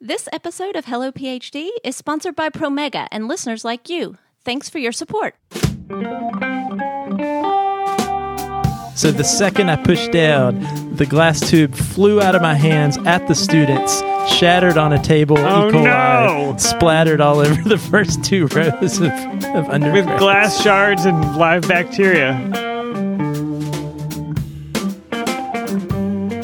This episode of Hello PhD is sponsored by Promega and listeners like you. Thanks for your support. So the second I pushed down, the glass tube flew out of my hands at the students, shattered on a table, Oh, E. coli, no. splattered all over the first two rows of, of with glass shards and live bacteria.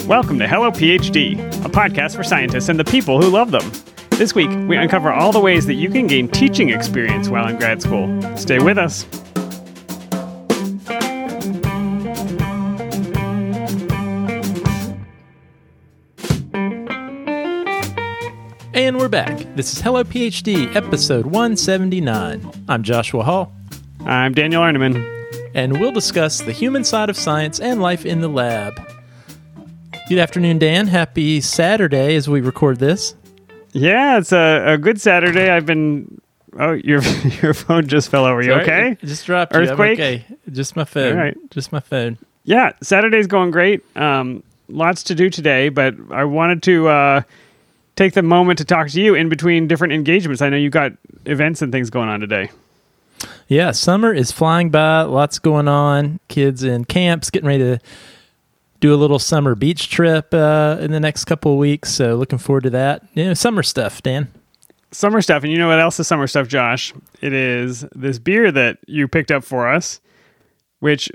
Welcome to Hello PhD, a podcast for scientists and the people who love them. This week, we uncover all the ways that you can gain teaching experience while in grad school. Stay with us. And we're back. This is Hello PhD, episode 179. I'm Joshua Hall, I'm Daniel Arneman. and we'll discuss the human side of science and life in the lab. Good afternoon, Dan. Happy Saturday as we record this. Yeah, it's a, a good Saturday. I've been. Oh, your your phone just fell over. You Sorry, okay? it Just dropped Earthquake? okay. Just my phone. All right. Just my phone. Yeah, Saturday's going great. Um, lots to do today, but I wanted to uh, take the moment to talk to you in between different engagements. I know you got events and things going on today. Yeah, summer is flying by. Lots going on. Kids in camps getting ready to do a little summer beach trip uh, in the next couple of weeks. So looking forward to that. You know, summer stuff, Dan. Summer stuff, and you know what else is summer stuff, Josh? It is this beer that you picked up for us, which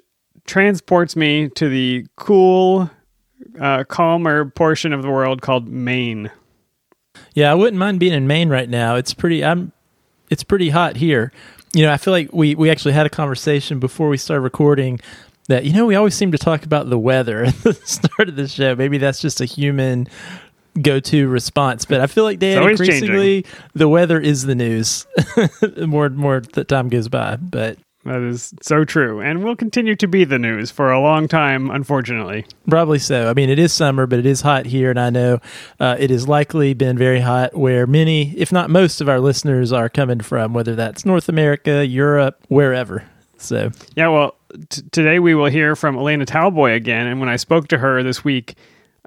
transports me to the cool, uh, calmer portion of the world called Maine. Yeah, I wouldn't mind being in Maine right now. It's pretty. I'm. It's pretty hot here. You know, I feel like we we actually had a conversation before we started recording that you know we always seem to talk about the weather at the start of the show. Maybe that's just a human go-to response, but I feel like Dan increasingly the weather is the news. the more and more the time goes by, but That is so true, and will continue to be the news for a long time, unfortunately. Probably so. I mean, it is summer, but it is hot here, and I know uh, it has likely been very hot where many, if not most, of our listeners are coming from, whether that's North America, Europe, wherever. So, Yeah, well, t- today we will hear from Elena Talboy again. And when I spoke to her this week,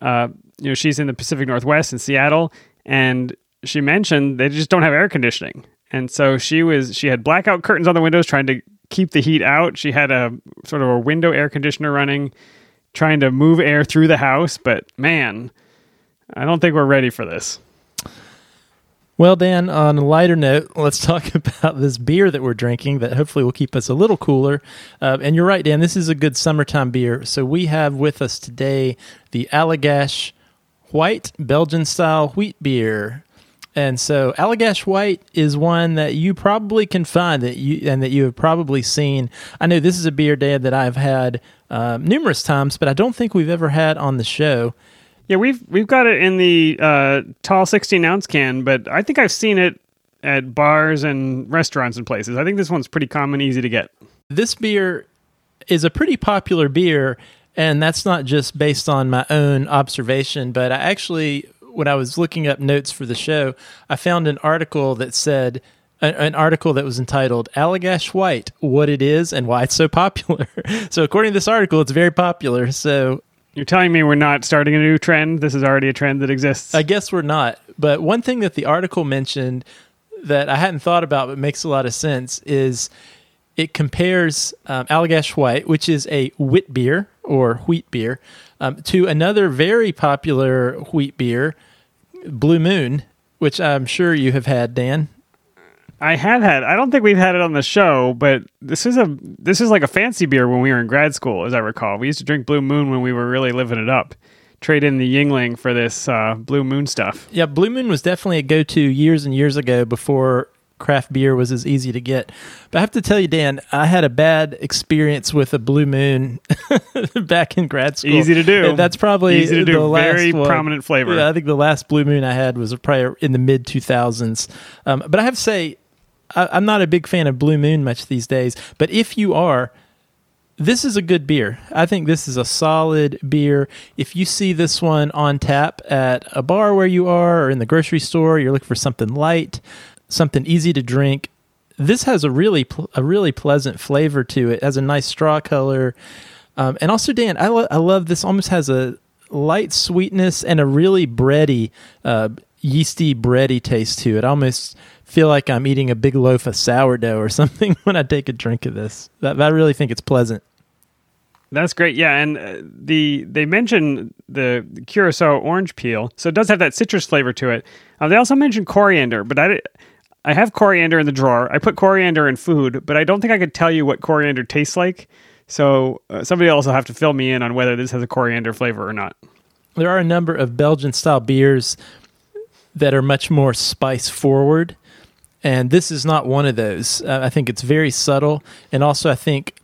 uh, you know, she's in the Pacific Northwest in Seattle, and she mentioned they just don't have air conditioning, and so she was she had blackout curtains on the windows trying to keep the heat out. She had a sort of a window air conditioner running, trying to move air through the house. But man, I don't think we're ready for this. Well, Dan, on a lighter note, let's talk about this beer that we're drinking that hopefully will keep us a little cooler. Uh, and you're right, Dan, this is a good summertime beer. So, we have with us today the Allagash White Belgian style wheat beer. And so Allagash White is one that you probably can find that you and that you have probably seen. I know this is a beer, Dan, that I've had um, numerous times, but I don't think we've ever had on the show. Yeah, we've we've got it in the uh, tall sixteen ounce can, but I think I've seen it at bars and restaurants and places. I think this one's pretty common, easy to get. This beer is a pretty popular beer, and that's not just based on my own observation, but I actually, when I was looking up notes for the show, I found an article that said, an article that was entitled Allagash White, What It Is and Why It's So Popular. so, according to this article, it's very popular. So, You're telling me we're not starting a new trend? This is already a trend that exists. I guess we're not. But one thing that the article mentioned that I hadn't thought about but makes a lot of sense is it compares um, Allagash White, which is a wit beer or wheat beer, um, to another very popular wheat beer, Blue Moon, which I'm sure you have had, Dan. I have had. I don't think we've had it on the show, but this is a this is like a fancy beer when we were in grad school, as I recall. We used to drink Blue Moon when we were really living it up. Trade in the Yuengling for this uh, Blue Moon stuff. Yeah, Blue Moon was definitely a go to years and years ago before craft beer was as easy to get. But I have to tell you, Dan, I had a bad experience with a Blue Moon back in grad school. Easy to do. And That's probably Easy to do. Very one. prominent flavor. Yeah, I think the last Blue Moon I had was probably in the mid 2000s. Um, but I have to say, I, I'm not a big fan of Blue Moon much these days. But if you are, this is a good beer. I think this is a solid beer. If you see this one on tap at a bar where you are or in the grocery store, you're looking for something light, something easy to drink. This has a really a really pleasant flavor to it. it has a nice straw color, um, and also Dan, I, lo- I love this. Almost has a light sweetness and a really bready. Uh, yeasty, bready taste to it. Almost feel like I'm eating a big loaf of sourdough or something when I take a drink of this. I, I really think it's pleasant. That's great. Yeah, and uh, the they mention the, the curacao orange peel, so it does have that citrus flavor to it. Uh, they also mentioned coriander, but I I have coriander in the drawer. I put coriander in food, but I don't think I could tell you what coriander tastes like. So uh, somebody else will have to fill me in on whether this has a coriander flavor or not. There are a number of Belgian style beers that are much more spice forward, and this is not one of those. Uh, I think it's very subtle, and also I think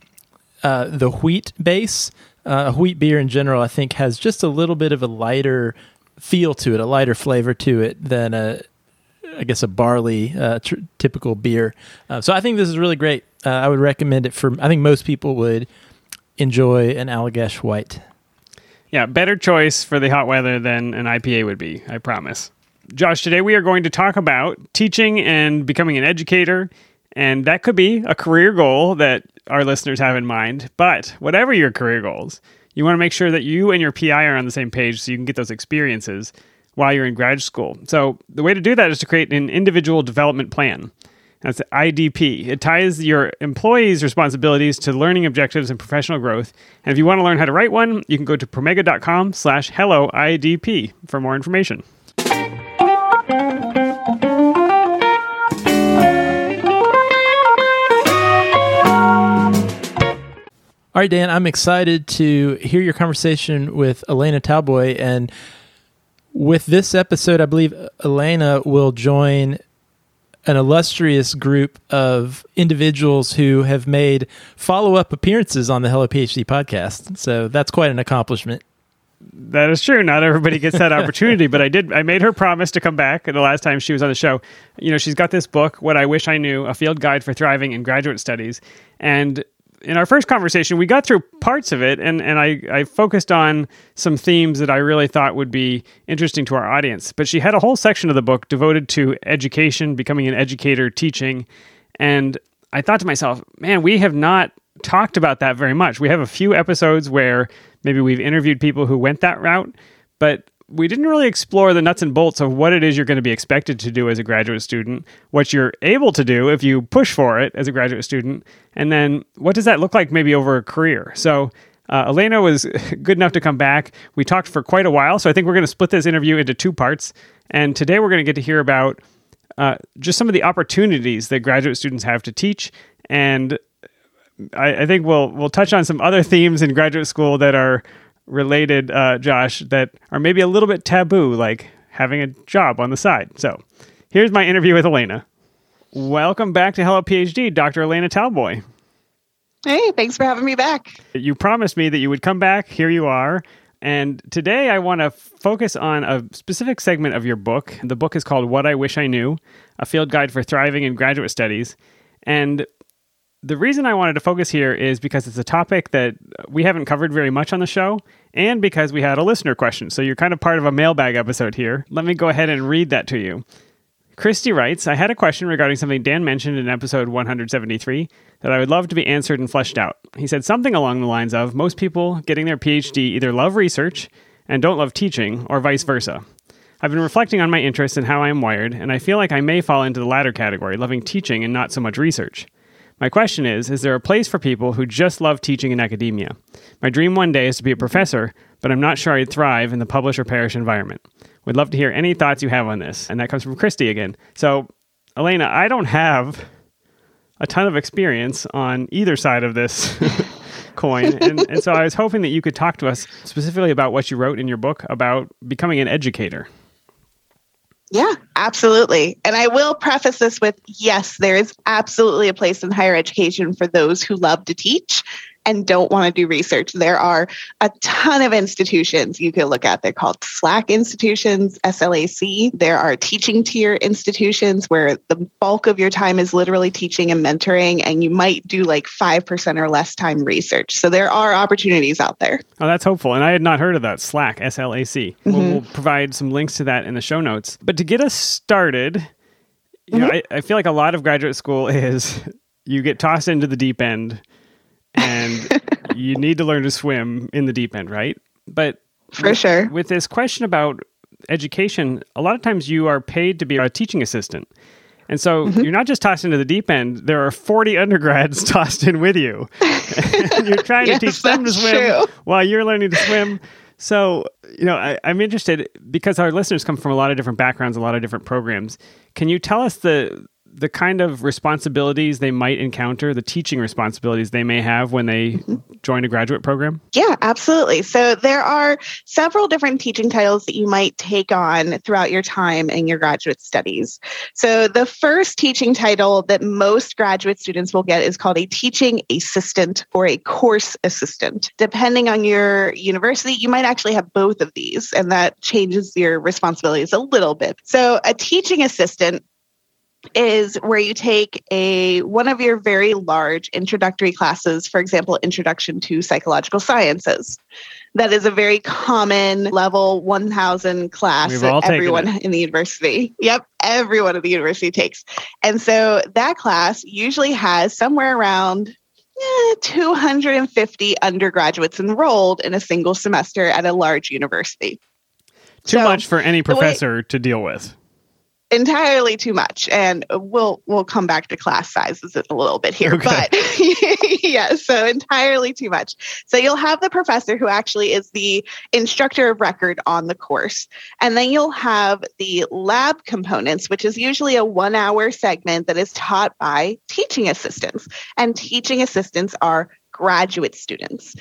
uh, the wheat base, uh, wheat beer in general, I think has just a little bit of a lighter feel to it, a lighter flavor to it than a, I guess, a barley uh, tr- typical beer. Uh, so I think this is really great. Uh, I would recommend it for. I think most people would enjoy an Allagash White. Yeah, better choice for the hot weather than an IPA would be. I promise. Josh, today we are going to talk about teaching and becoming an educator. And that could be a career goal that our listeners have in mind. But whatever your career goals, you want to make sure that you and your PI are on the same page so you can get those experiences while you're in grad school. So the way to do that is to create an individual development plan. That's IDP. It ties your employees' responsibilities to learning objectives and professional growth. And if you want to learn how to write one, you can go to promega.com slash hello IDP for more information. All right, Dan, I'm excited to hear your conversation with Elena Talboy. And with this episode, I believe Elena will join an illustrious group of individuals who have made follow up appearances on the Hello PhD podcast. So that's quite an accomplishment. That is true. Not everybody gets that opportunity, but I did. I made her promise to come back the last time she was on the show. You know, she's got this book, What I Wish I Knew A Field Guide for Thriving in Graduate Studies. And in our first conversation, we got through parts of it, and, and I, I focused on some themes that I really thought would be interesting to our audience. But she had a whole section of the book devoted to education, becoming an educator, teaching. And I thought to myself, man, we have not talked about that very much. We have a few episodes where maybe we've interviewed people who went that route, but we didn't really explore the nuts and bolts of what it is you're going to be expected to do as a graduate student, what you're able to do if you push for it as a graduate student, and then what does that look like maybe over a career. So, uh, Elena was good enough to come back. We talked for quite a while, so I think we're going to split this interview into two parts. And today we're going to get to hear about uh, just some of the opportunities that graduate students have to teach, and I, I think we'll we'll touch on some other themes in graduate school that are related, uh, Josh, that are maybe a little bit taboo, like having a job on the side. So here's my interview with Elena. Welcome back to Hello PhD, Dr. Elena Talboy. Hey, thanks for having me back. You promised me that you would come back. Here you are. And today I want to focus on a specific segment of your book. The book is called What I Wish I Knew A Field Guide for Thriving in Graduate Studies. And the reason I wanted to focus here is because it's a topic that we haven't covered very much on the show, and because we had a listener question. So you're kind of part of a mailbag episode here. Let me go ahead and read that to you. Christy writes I had a question regarding something Dan mentioned in episode 173 that I would love to be answered and fleshed out. He said something along the lines of most people getting their PhD either love research and don't love teaching, or vice versa. I've been reflecting on my interests and how I am wired, and I feel like I may fall into the latter category, loving teaching and not so much research. My question is Is there a place for people who just love teaching in academia? My dream one day is to be a professor, but I'm not sure I'd thrive in the publish or perish environment. We'd love to hear any thoughts you have on this. And that comes from Christy again. So, Elena, I don't have a ton of experience on either side of this coin. And, and so I was hoping that you could talk to us specifically about what you wrote in your book about becoming an educator. Yeah, absolutely. And I will preface this with yes, there is absolutely a place in higher education for those who love to teach and don't want to do research. There are a ton of institutions you can look at. They're called Slack institutions, SLAC. There are teaching tier institutions where the bulk of your time is literally teaching and mentoring, and you might do like 5% or less time research. So there are opportunities out there. Oh, that's hopeful. And I had not heard of that Slack, S L A C. Mm-hmm. We'll, we'll provide some links to that in the show notes. But to get us started, you know, mm-hmm. I, I feel like a lot of graduate school is you get tossed into the deep end and you need to learn to swim in the deep end, right? But for with, sure. With this question about education, a lot of times you are paid to be a teaching assistant. And so Mm-hmm. you're not just tossed into the deep end, there are 40 undergrads tossed in with you. you're trying Yes, to teach them to swim true. while you're learning to swim. So, you know, I, I'm interested because our listeners come from a lot of different backgrounds, a lot of different programs. Can you tell us the the kind of responsibilities they might encounter, the teaching responsibilities they may have when they Mm-hmm. join a graduate program? Yeah, absolutely. So there are several different teaching titles that you might take on throughout your time in your graduate studies. So the first teaching title that most graduate students will get is called a teaching assistant or a course assistant. Depending on your university, you might actually have both of these, and that changes your responsibilities a little bit. So a teaching assistant is where you take a one of your very large introductory classes for example introduction to psychological sciences. That is a very common level 1000 class We've that everyone in the university. Yep everyone at the university takes. And so that class usually has somewhere around eh, 250 undergraduates enrolled in a single semester at a large university. Too So, much for any the way- professor to deal with. Entirely too much. And we'll we'll come back to class sizes in a little bit here Okay. but yeah so entirely too much. So you'll have the professor who actually is the instructor of record on the course. And then you'll have the lab components which is usually a one hour segment that is taught by teaching assistants. And teaching assistants are graduate students.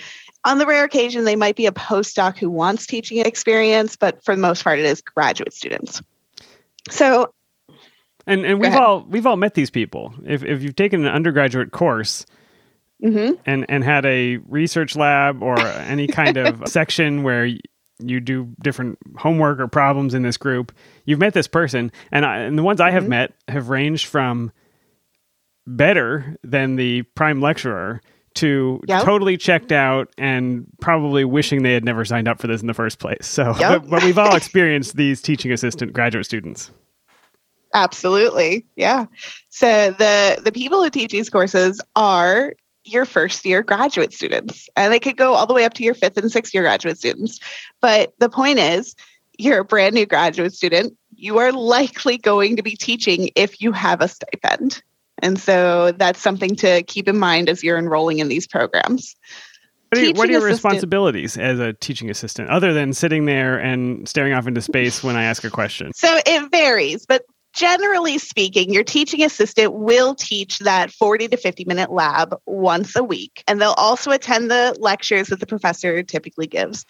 On the rare occasion they might be a postdoc who wants teaching experience but for the most part it is graduate students so And and we've all we've all met these people. If if you've taken an undergraduate course mhm. and and had a research lab or any kind of section where you do different homework or problems in this group, you've met this person, and I, and the ones I have Mm-hmm. met have ranged from better than the prime lecturer to Yep. totally checked out and probably wishing they had never signed up for this in the first place. So, Yep. but, but we've all experienced these teaching assistant graduate students. Absolutely. Yeah. So the the people who teach these courses are your first year graduate students. And they could go all the way up to your fifth and sixth year graduate students. But the point is, you're a brand new graduate student. You are likely going to be teaching if you have a stipend. And so that's something to keep in mind as you're enrolling in these programs. What are, your, what are your assistant- responsibilities as a teaching assistant, other than sitting there and staring off into space when I ask a question? So it varies, but generally speaking, your teaching assistant will teach that 40 to 50 minute lab once a week, and they'll also attend the lectures that the professor typically gives.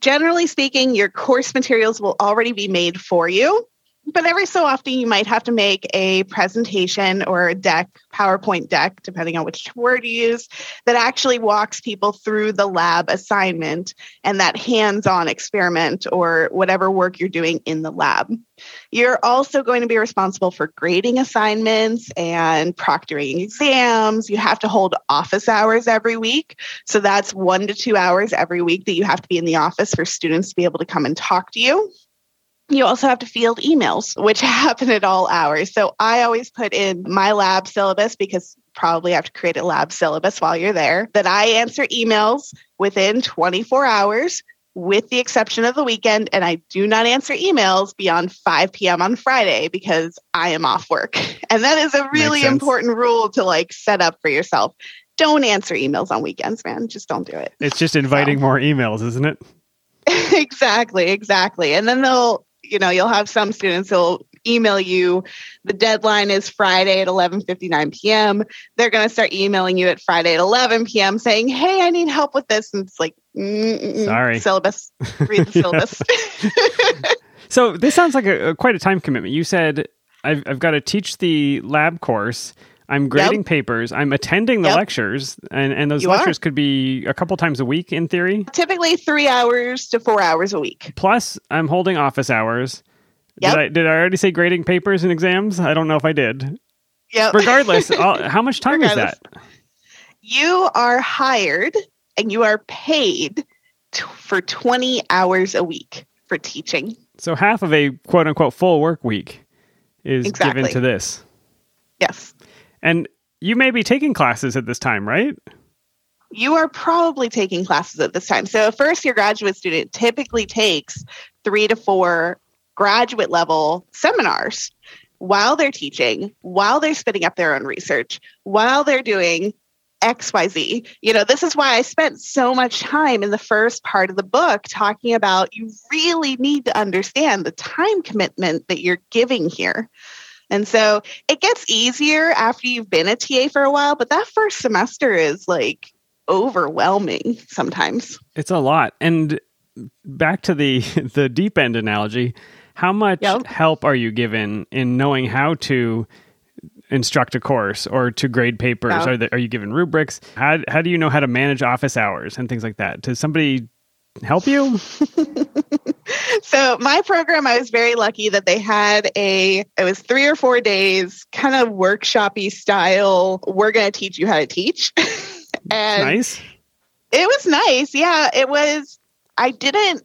Generally speaking, your course materials will already be made for you. But every so often, you might have to make a presentation or a deck, PowerPoint deck, depending on which word you use, that actually walks people through the lab assignment and that hands on experiment or whatever work you're doing in the lab. You're also going to be responsible for grading assignments and proctoring exams. You have to hold office hours every week. So that's one to two hours every week that you have to be in the office for students to be able to come and talk to you. You also have to field emails, which happen at all hours. So I always put in my lab syllabus because probably have to create a lab syllabus while you're there that I answer emails within 24 hours with the exception of the weekend. And I do not answer emails beyond 5 p.m. on Friday because I am off work. And that is a really important rule to like set up for yourself. Don't answer emails on weekends, man. Just don't do it. It's just inviting more emails, isn't it? exactly, exactly. And then they'll, you know, you'll have some students who'll email you. The deadline is Friday at 11:59 p.m. They're going to start emailing you at Friday at 11 p.m. saying, "Hey, I need help with this." And it's like, Sorry. syllabus. Read the syllabus. So this sounds like a, a quite a time commitment. You said I've, I've got to teach the lab course. I'm grading papers. I'm attending the Yep. lectures, and, and those You are. lectures could be a couple times a week in theory. Typically, three hours to four hours a week. Plus, I'm holding office hours. Yep. Did I did I already say grading papers and exams? I don't know if I did. Yep. Regardless, how much time Regardless. is that? you are hired and you are paid t- for 20 hours a week for teaching. So half of a quote unquote full work week is Exactly. given to this. Yes. And you may be taking classes at this time, right? You are probably taking classes at this time. So, a first year graduate student typically takes three to four graduate level seminars while they're teaching, while they're spinning up their own research, while they're doing XYZ. You know, this is why I spent so much time in the first part of the book talking about you really need to understand the time commitment that you're giving here. And so it gets easier after you've been a TA for a while, but that first semester is like overwhelming sometimes. It's a lot. And back to the the deep end analogy, how much Yep. help are you given in knowing how to instruct a course or to grade papers? Yeah. Are, the, are you given rubrics? How, how do you know how to manage office hours and things like that? Does somebody help you? So my program, I was very lucky that they had a it was three or four days, kind of workshoppy style. We're going to teach you how to teach, and nice. it was nice. Yeah, it was. I didn't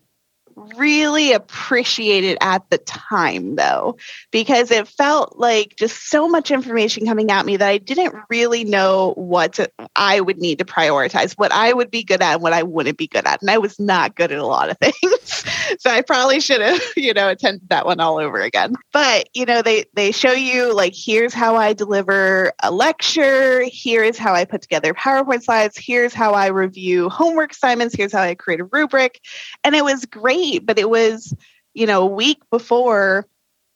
really appreciate it at the time though because it felt like just so much information coming at me that I didn't really know what to, I would need to prioritize what I would be good at and what I wouldn't be good at and I was not good at a lot of things. So I probably should have you know attended that one all over again. But you know they they show you like here's how I deliver a lecture here's how I put together PowerPoint slides here's how I review homework assignments here's how I create a rubric. And it was great but it was you know a week before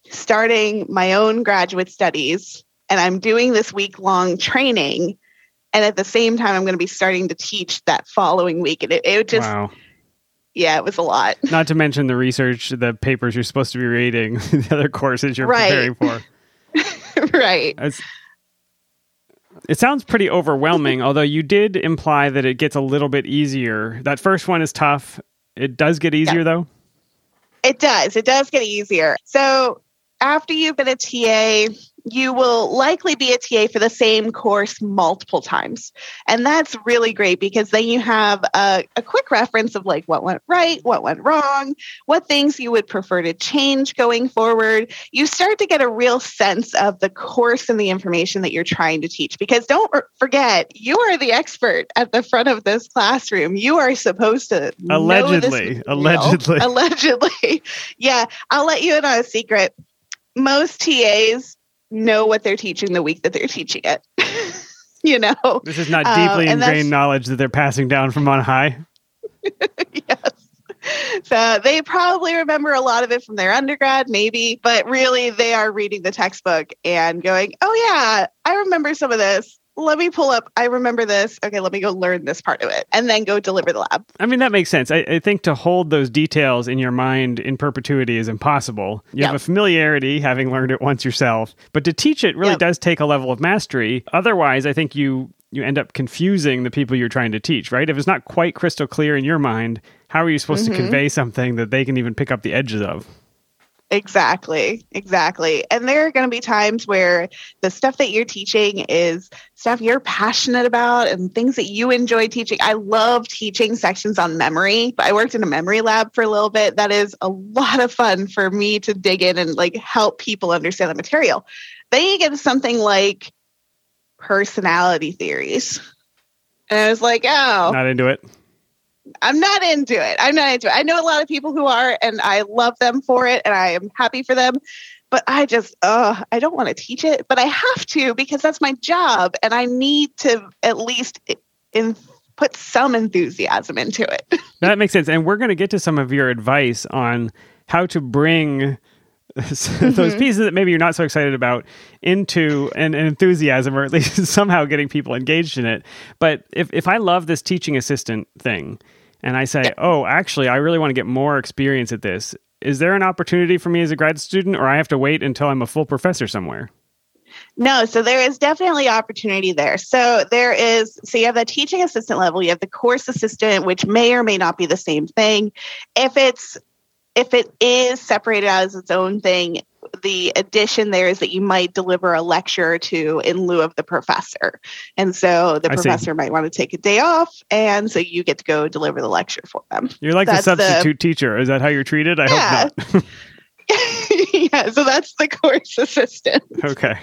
starting my own graduate studies and i'm doing this week long training and at the same time i'm going to be starting to teach that following week and it, it just wow. yeah it was a lot Not to mention the research, the papers you're supposed to be reading, the other courses you're Right. preparing for. right it sounds pretty overwhelming, although you did imply that it gets a little bit easier. That first one is tough. It does get easier, though. It does. It does get easier. So after you've been a TA, you will likely be a TA for the same course multiple times. And that's really great because then you have a, a quick reference of like what went right, what went wrong, what things you would prefer to change going forward. You start to get a real sense of the course and the information that you're trying to teach. Because don't forget, you are the expert at the front of this classroom. You are supposed to Allegedly. Allegedly. Allegedly. Yeah. I'll let you in on a secret. Most TAs know what they're teaching the week that they're teaching it. you know? This is not Um, deeply that's- ingrained knowledge that they're passing down from on high. yes. So they probably remember a lot of it from their undergrad, maybe, but really they are reading the textbook and going, oh, yeah, I remember some of this. Let me pull up. I remember this. Okay, let me go learn this part of it and then go deliver the lab. I mean, that makes sense. I, I think to hold those details in your mind in perpetuity is impossible. You have a familiarity, having learned it once yourself, but to teach it really Yep. does take a level of mastery. Otherwise, I think you you end up confusing the people you're trying to teach, right? If it's not quite crystal clear in your mind, how are you supposed to Mhm. convey something that they can even pick up the edges of? Exactly, exactly. And there are going to be times where the stuff that you're teaching is stuff you're passionate about and things that you enjoy teaching. I love teaching sections on memory. I worked in a memory lab for a little bit. That is a lot of fun for me to dig in and like help people understand the material. Then you get something like personality theories. And I was like, oh, Not into it. I'm not into it. I'm not into it. I know a lot of people who are, and I love them for it, and I am happy for them. But I just, uh, I don't want to teach it, but I have to because that's my job, and I need to at least in, put some enthusiasm into it. That makes sense. And we're going to get to some of your advice on how to bring those pieces that maybe you're not so excited about into an, an enthusiasm or at least somehow getting people engaged in it. But if, if I love this teaching assistant thing and I say, oh, actually, I really want to get more experience at this, is there an opportunity for me as a grad student or I have to wait until I'm a full professor somewhere? No, so there is definitely opportunity there. So there is, so you have the teaching assistant level, you have the course assistant, which may or may not be the same thing. If it's if it is separated out as its own thing, the addition there is that you might deliver a lecture or two in lieu of the professor. And so the I see. professor might want to take a day off. And so you get to go deliver the lecture for them. You're like That's the the- substitute teacher. Is that how you're treated? I Yeah. hope not. yeah, so that's the course assistant. okay.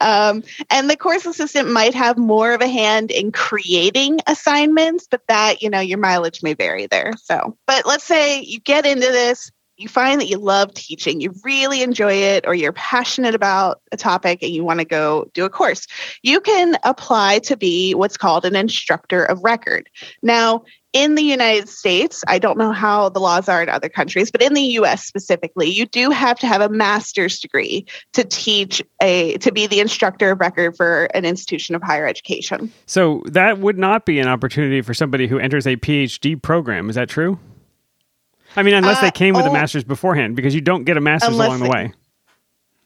Um, and the course assistant might have more of a hand in creating assignments, but that, you know, your mileage may vary there. So, but let's say you get into this, you find that you love teaching, you really enjoy it, or you're passionate about a topic and you want to go do a course, you can apply to be what's called an instructor of record. Now, in the United States, I don't know how the laws are in other countries, but in the US specifically, you do have to have a master's degree to teach a to be the instructor of record for an institution of higher education. So that would not be an opportunity for somebody who enters a PhD program. Is that true? I mean, unless Uh, they came with a oh- master's beforehand, because you don't get a master's along the way.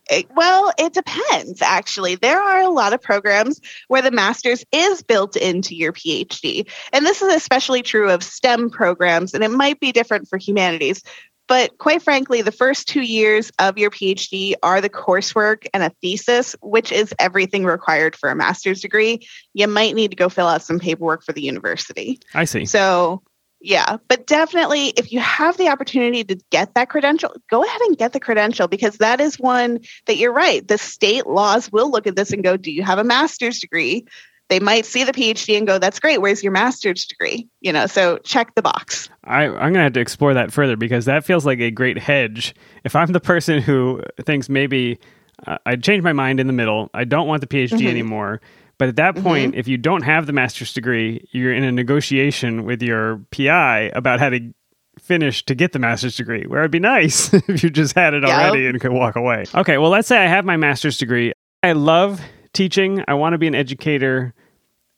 It- well, it depends, actually. There are a lot of programs where the master's is built into your PhD. And this is especially true of STEM programs, and it might be different for humanities. But quite frankly, the first two years of your PhD are the coursework and a thesis, which is everything required for a master's degree. You might need to go fill out some paperwork for the university. I see. So, yeah, but definitely if you have the opportunity to get that credential, go ahead and get the credential because that is one that you're right. The state laws will look at this and go, Do you have a master's degree? They might see the PhD and go, That's great. Where's your master's degree? You know, so check the box. I, I'm going to have to explore that further because that feels like a great hedge. If I'm the person who thinks maybe uh, I'd change my mind in the middle, I don't want the PhD Mhm. anymore. But at that mm-hmm. point, if you don't have the master's degree, you're in a negotiation with your PI about how to finish to get the master's degree, where it'd be nice if you just had it Yeah. already and could walk away. Okay, well, let's say I have my master's degree. I love teaching, I want to be an educator.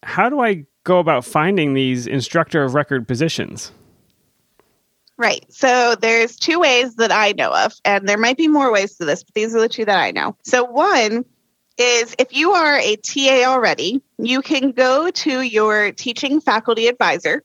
How do I go about finding these instructor of record positions? Right. So there's two ways that I know of, and there might be more ways to this, but these are the two that I know. So one is if you are a TA already, you can go to your teaching faculty advisor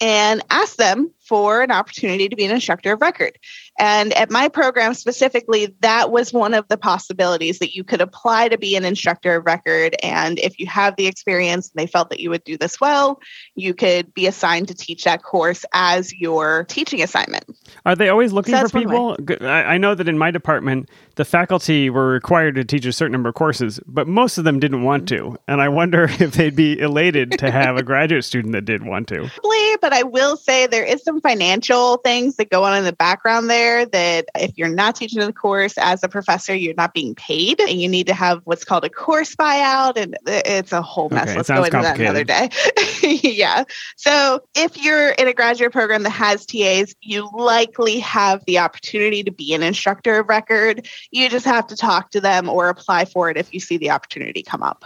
and ask them for an opportunity to be an instructor of record. And at my program specifically, that was one of the possibilities that you could apply to be an instructor of record. And if you have the experience and they felt that you would do this well, you could be assigned to teach that course as your teaching assignment. Are they always looking So for people? I know that in my department, the faculty were required to teach a certain number of courses, but most of them didn't want to. And I wonder if they'd be elated to have a graduate student that did want to. Probably, but I will say there is some financial things that go on in the background there that if you're not teaching the course as a professor, you're not being paid and you need to have what's called a course buyout and it's a whole mess. Okay, Let's go into that another day. yeah. So if you're in a graduate program that has TAs, you likely have the opportunity to be an instructor of record. You just have to talk to them or apply for it if you see the opportunity come up.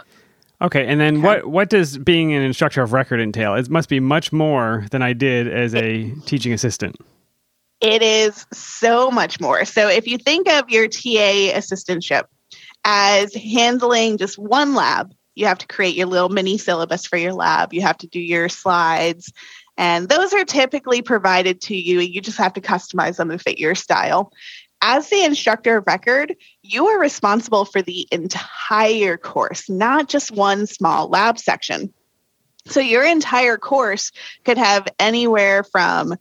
Okay, and then what what does being an instructor of record entail? It must be much more than I did as a teaching assistant. It is so much more. So if you think of your TA assistantship as handling just one lab, you have to create your little mini syllabus for your lab. You have to do your slides, and those are typically provided to you. You just have to customize them to fit your style. As the instructor of record, you are responsible for the entire course, not just one small lab section. So your entire course could have anywhere from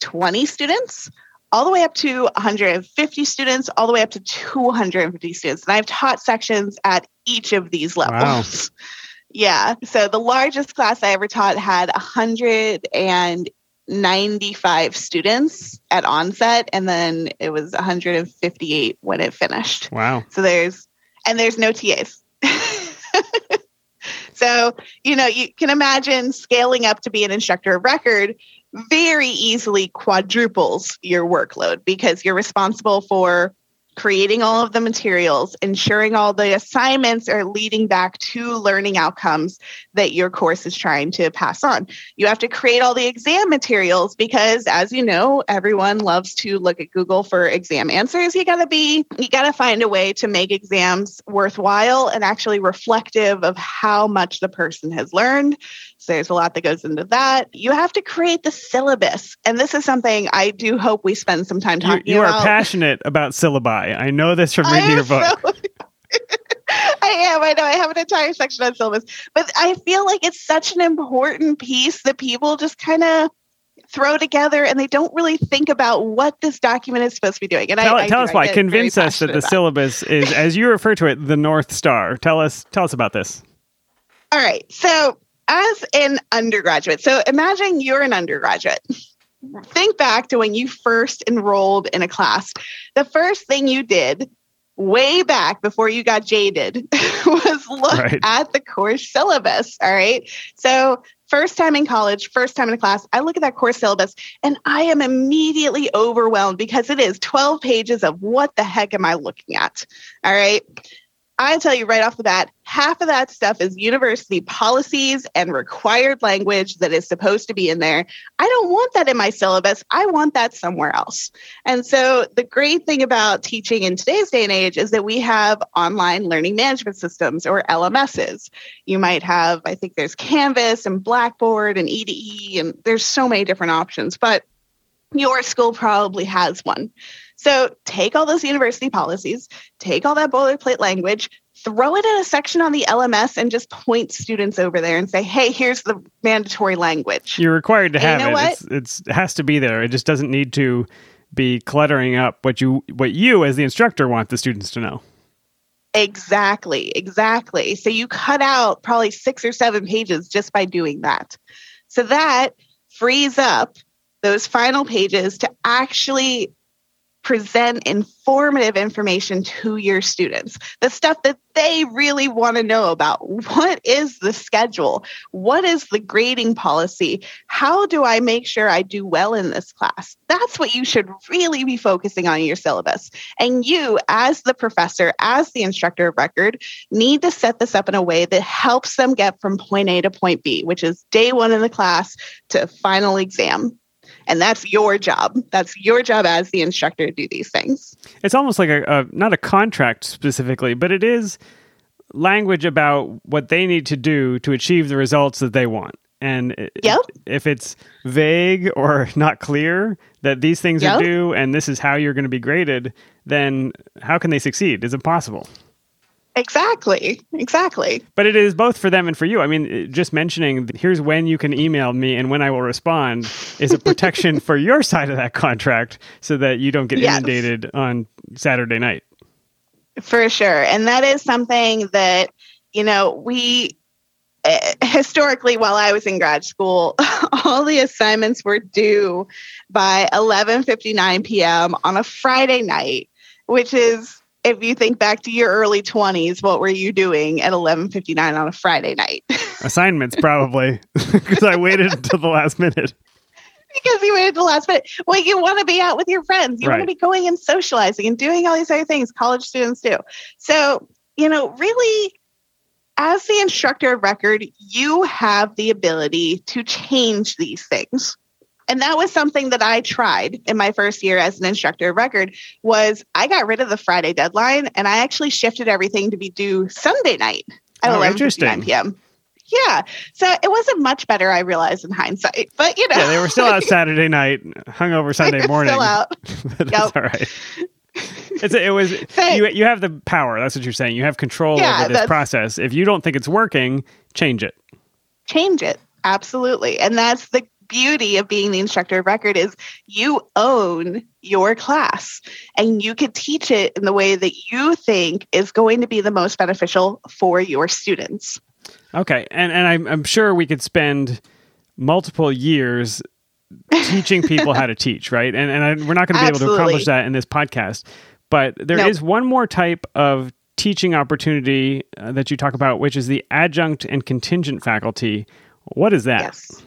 20 students all the way up to 150 students, all the way up to 250 students. And I've taught sections at each of these levels. Yeah. So the largest class I ever taught had 195 students at onset, and then it was 158 when it finished. Wow. So there's, and there's no TAs. so, you know, you can imagine scaling up to be an instructor of record very easily quadruples your workload because you're responsible for creating all of the materials, ensuring all the assignments are leading back to learning outcomes that your course is trying to pass on. You have to create all the exam materials because as you know, everyone loves to look at Google for exam answers. You got to be you got to find a way to make exams worthwhile and actually reflective of how much the person has learned. So there's a lot that goes into that. You have to create the syllabus. And this is something I do hope we spend some time You, talking you are passionate about syllabi. I know this from reading your book. so- I am. I know. I have an entire section on syllabus, but I feel like it's such an important piece that people just kind of throw together and they don't really think about what this document is supposed to be doing. And tell I, tell us why. Convince us that the about syllabus is, as you refer to it, the North Star. Tell us. Tell us about this. All right. So, as an undergraduate, so imagine you're an undergraduate. think back to when you first enrolled in a class. The first thing you did way back before you got jaded was look Right. at the course syllabus. All right. So, first time in college, first time in a class, I look at that course syllabus and I am immediately overwhelmed because it is 12 pages of what the heck am I looking at? All right. I tell you right off the bat, half of that stuff is university policies and required language that is supposed to be in there. I don't want that in my syllabus. I want that somewhere else. And so, the great thing about teaching in today's day and age is that we have online learning management systems or LMSs. You might have, I think there's Canvas and Blackboard and EDE, and there's so many different options, but your school probably has one. So take all those university policies, take all that boilerplate language, throw it in a section on the LMS, and just point students over there and say, hey, here's the mandatory language. You're required to And you have know it. what? It's, it's it has to be there. It just doesn't need to be cluttering up what you what you as the instructor want the students to know. Exactly, exactly. So you cut out probably six or seven pages just by doing that. So that frees up those final pages to actually present informative information to your students. The stuff that they really want to know about. What is the schedule? What is the grading policy? How do I make sure I do well in this class? That's what you should really be focusing on in your syllabus. And you, as the professor, as the instructor of record, need to set this up in a way that helps them get from point A to point B, which is day one in the class to final exam. And that's your job. That's your job as the instructor to do these things. It's almost like a, a not a contract specifically, but it is language about what they need to do to achieve the results that they want. And Yep. if it's vague or not clear that these things are due and this is how you're going to be graded, then how can they succeed? Is it possible? Exactly. Exactly. But it is both for them and for you. I mean, just mentioning here's when you can email me and when I will respond is a protection for your side of that contract so that you don't get Yes. inundated on Saturday night. For sure. And that is something that, you know, we eh, historically, while I was in grad school, all the assignments were due by 11:59 p.m. on a Friday night, which is if you think back to your early 20s, what were you doing at 11:59 on a Friday night? Assignments, probably, because I waited until the last minute. because you waited the last minute. Well, you want to be out with your friends. You want to be going and socializing and doing all these other things college students do. So, you know, really, as the instructor of record, you have the ability to change these things. And that was something that I tried in my first year as an instructor of record was I got rid of the Friday deadline and I actually shifted everything to be due Sunday night at Oh, 11:59 interesting. p.m. Yeah. So it wasn't much better, I realized in hindsight. But you know, Yeah, they were still out Saturday night, hungover Sunday They're morning. Still out. but that's Yep. all right. It's it was you you have the power. That's what you're saying. You have control Yeah, over this process. If you don't think it's working, change it. Change it. Absolutely. And that's the beauty of being the instructor of record is you own your class and you can teach it in the way that you think is going to be the most beneficial for your students. Okay, and and I'm I'm sure we could spend multiple years teaching people how to teach, right? And and I, we're not going to be able to accomplish that in this podcast. But there is Nope. one more type of teaching opportunity uh, that you talk about, which is the adjunct and contingent faculty. What is that? Yes.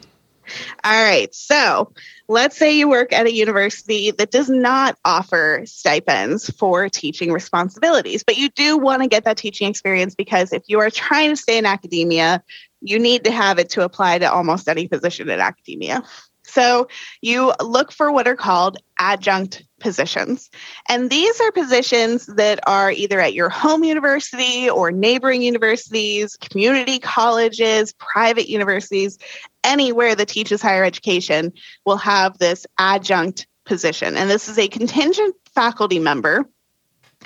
All right. So let's say you work at a university that does not offer stipends for teaching responsibilities, but you do want to get that teaching experience because if you are trying to stay in academia, you need to have it to apply to almost any position in academia. So you look for what are called adjunct positions. And these are positions that are either at your home university or neighboring universities, community colleges, private universities, anywhere that teaches higher education will have this adjunct position. And this is a contingent faculty member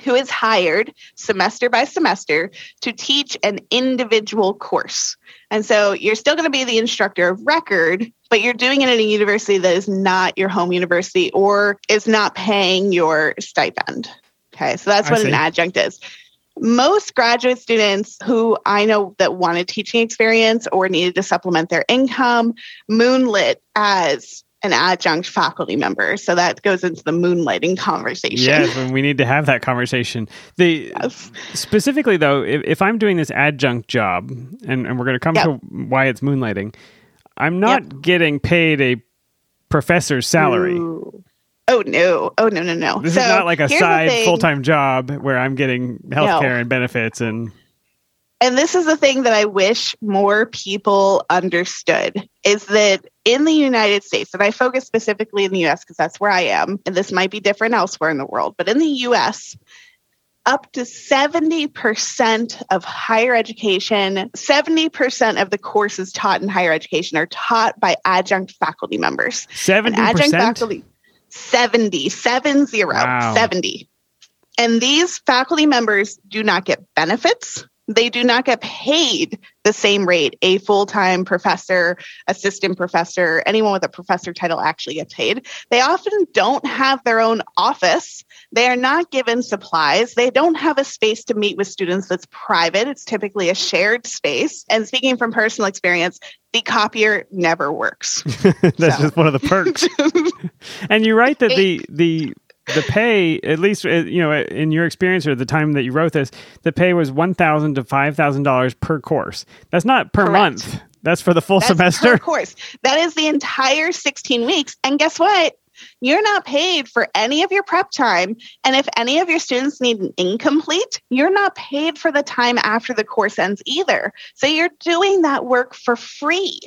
who is hired semester by semester to teach an individual course. And so you're still going to be the instructor of record, but you're doing it at a university that is not your home university or is not paying your stipend. Okay, so that's I what see. an adjunct is. Most graduate students who I know that wanted teaching experience or needed to supplement their income moonlit as an adjunct faculty member. So that goes into the moonlighting conversation. Yes, and we need to have that conversation. The Yes. specifically though, if, if I'm doing this adjunct job, and, and we're going to come Yep. to why it's moonlighting, I'm not getting paid a professor's salary. Ooh. Oh no! Oh no! No! No! This So is not like a side full time job where I'm getting health care and benefits and and this is the thing that I wish more people understood is that in the United States, and I focus specifically in the US because that's where I am, and this might be different elsewhere in the world, but in the US, up to 70% of higher education, 70% of the courses taught in higher education are taught by adjunct faculty members. And adjunct faculty 70 seven zero, Wow. 70 and these faculty members do not get benefits they do not get paid the same rate a full-time professor assistant professor anyone with a professor title actually gets paid. They often don't have their own office. They are not given supplies. They don't have a space to meet with students that's private. It's typically a shared space. And speaking from personal experience the copier never works. That's So. just one of the perks. and you write that the the the pay, at least uh, you know, in your experience or the time that you wrote this, the pay was one thousand to five thousand dollars per course. That's not per Correct. month. That's for the full That's semester. per course. That is the entire 16 weeks. And guess what? You're not paid for any of your prep time. And if any of your students need an incomplete, you're not paid for the time after the course ends either. So you're doing that work for free.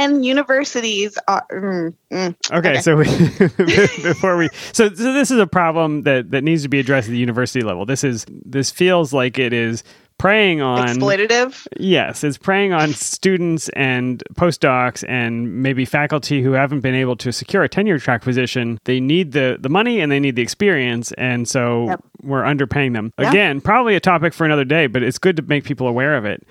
And universities are. Mm, mm. Okay, Okay. so we, before we, so so this is a problem that that needs to be addressed at the university level. This is this feels like it is preying on exploitative. Yes, it's preying on students and postdocs and maybe faculty who haven't been able to secure a tenure track position. They need the, the money and they need the experience, and so Yep. we're underpaying them. Again, probably a topic for another day, but it's good to make people aware of it.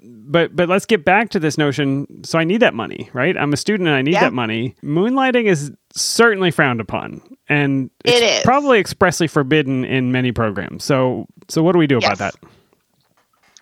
But but let's get back to this notion. So I need that money, right? I'm a student and I need Yeah. that money. Moonlighting is certainly frowned upon, and It it's probably expressly forbidden in many programs. So so what do we do about that?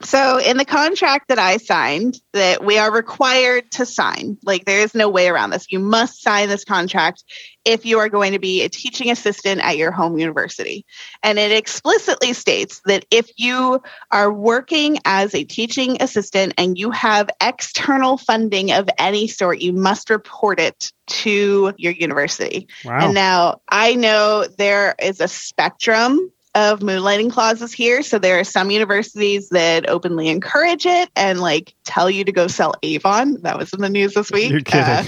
So in the contract that I signed, that we are required to sign, like there is no way around this. You must sign this contract if you are going to be a teaching assistant at your home university. And it explicitly states that if you are working as a teaching assistant and you have external funding of any sort, you must report it to your university. Wow. And now I know there is a spectrum of moonlighting clauses here. So there are some universities that openly encourage it and like tell you to go sell Avon. That was in the news this week. You're kidding. Uh,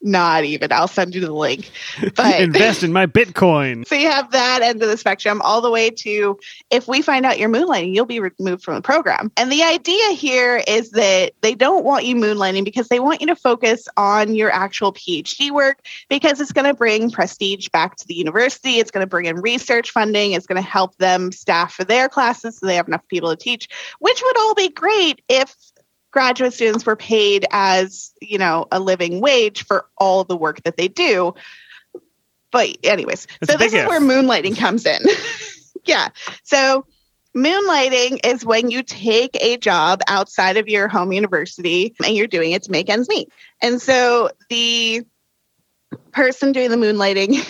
not even. I'll send you the link. But Invest in my Bitcoin. so you have that end of the spectrum all the way to if we find out you're moonlighting, you'll be removed from the program. And the idea here is that they don't want you moonlighting because they want you to focus on your actual PhD work because it's going to bring prestige back to the university. It's going to bring in research funding. It's going to help them staff for their classes so they have enough people to teach, which would all be great if graduate students were paid as you know a living wage for all the work that they do. But anyways so this is if. where moonlighting comes in. Yeah. So moonlighting is when you take a job outside of your home university and you're doing it to make ends meet. And so the person doing the moonlighting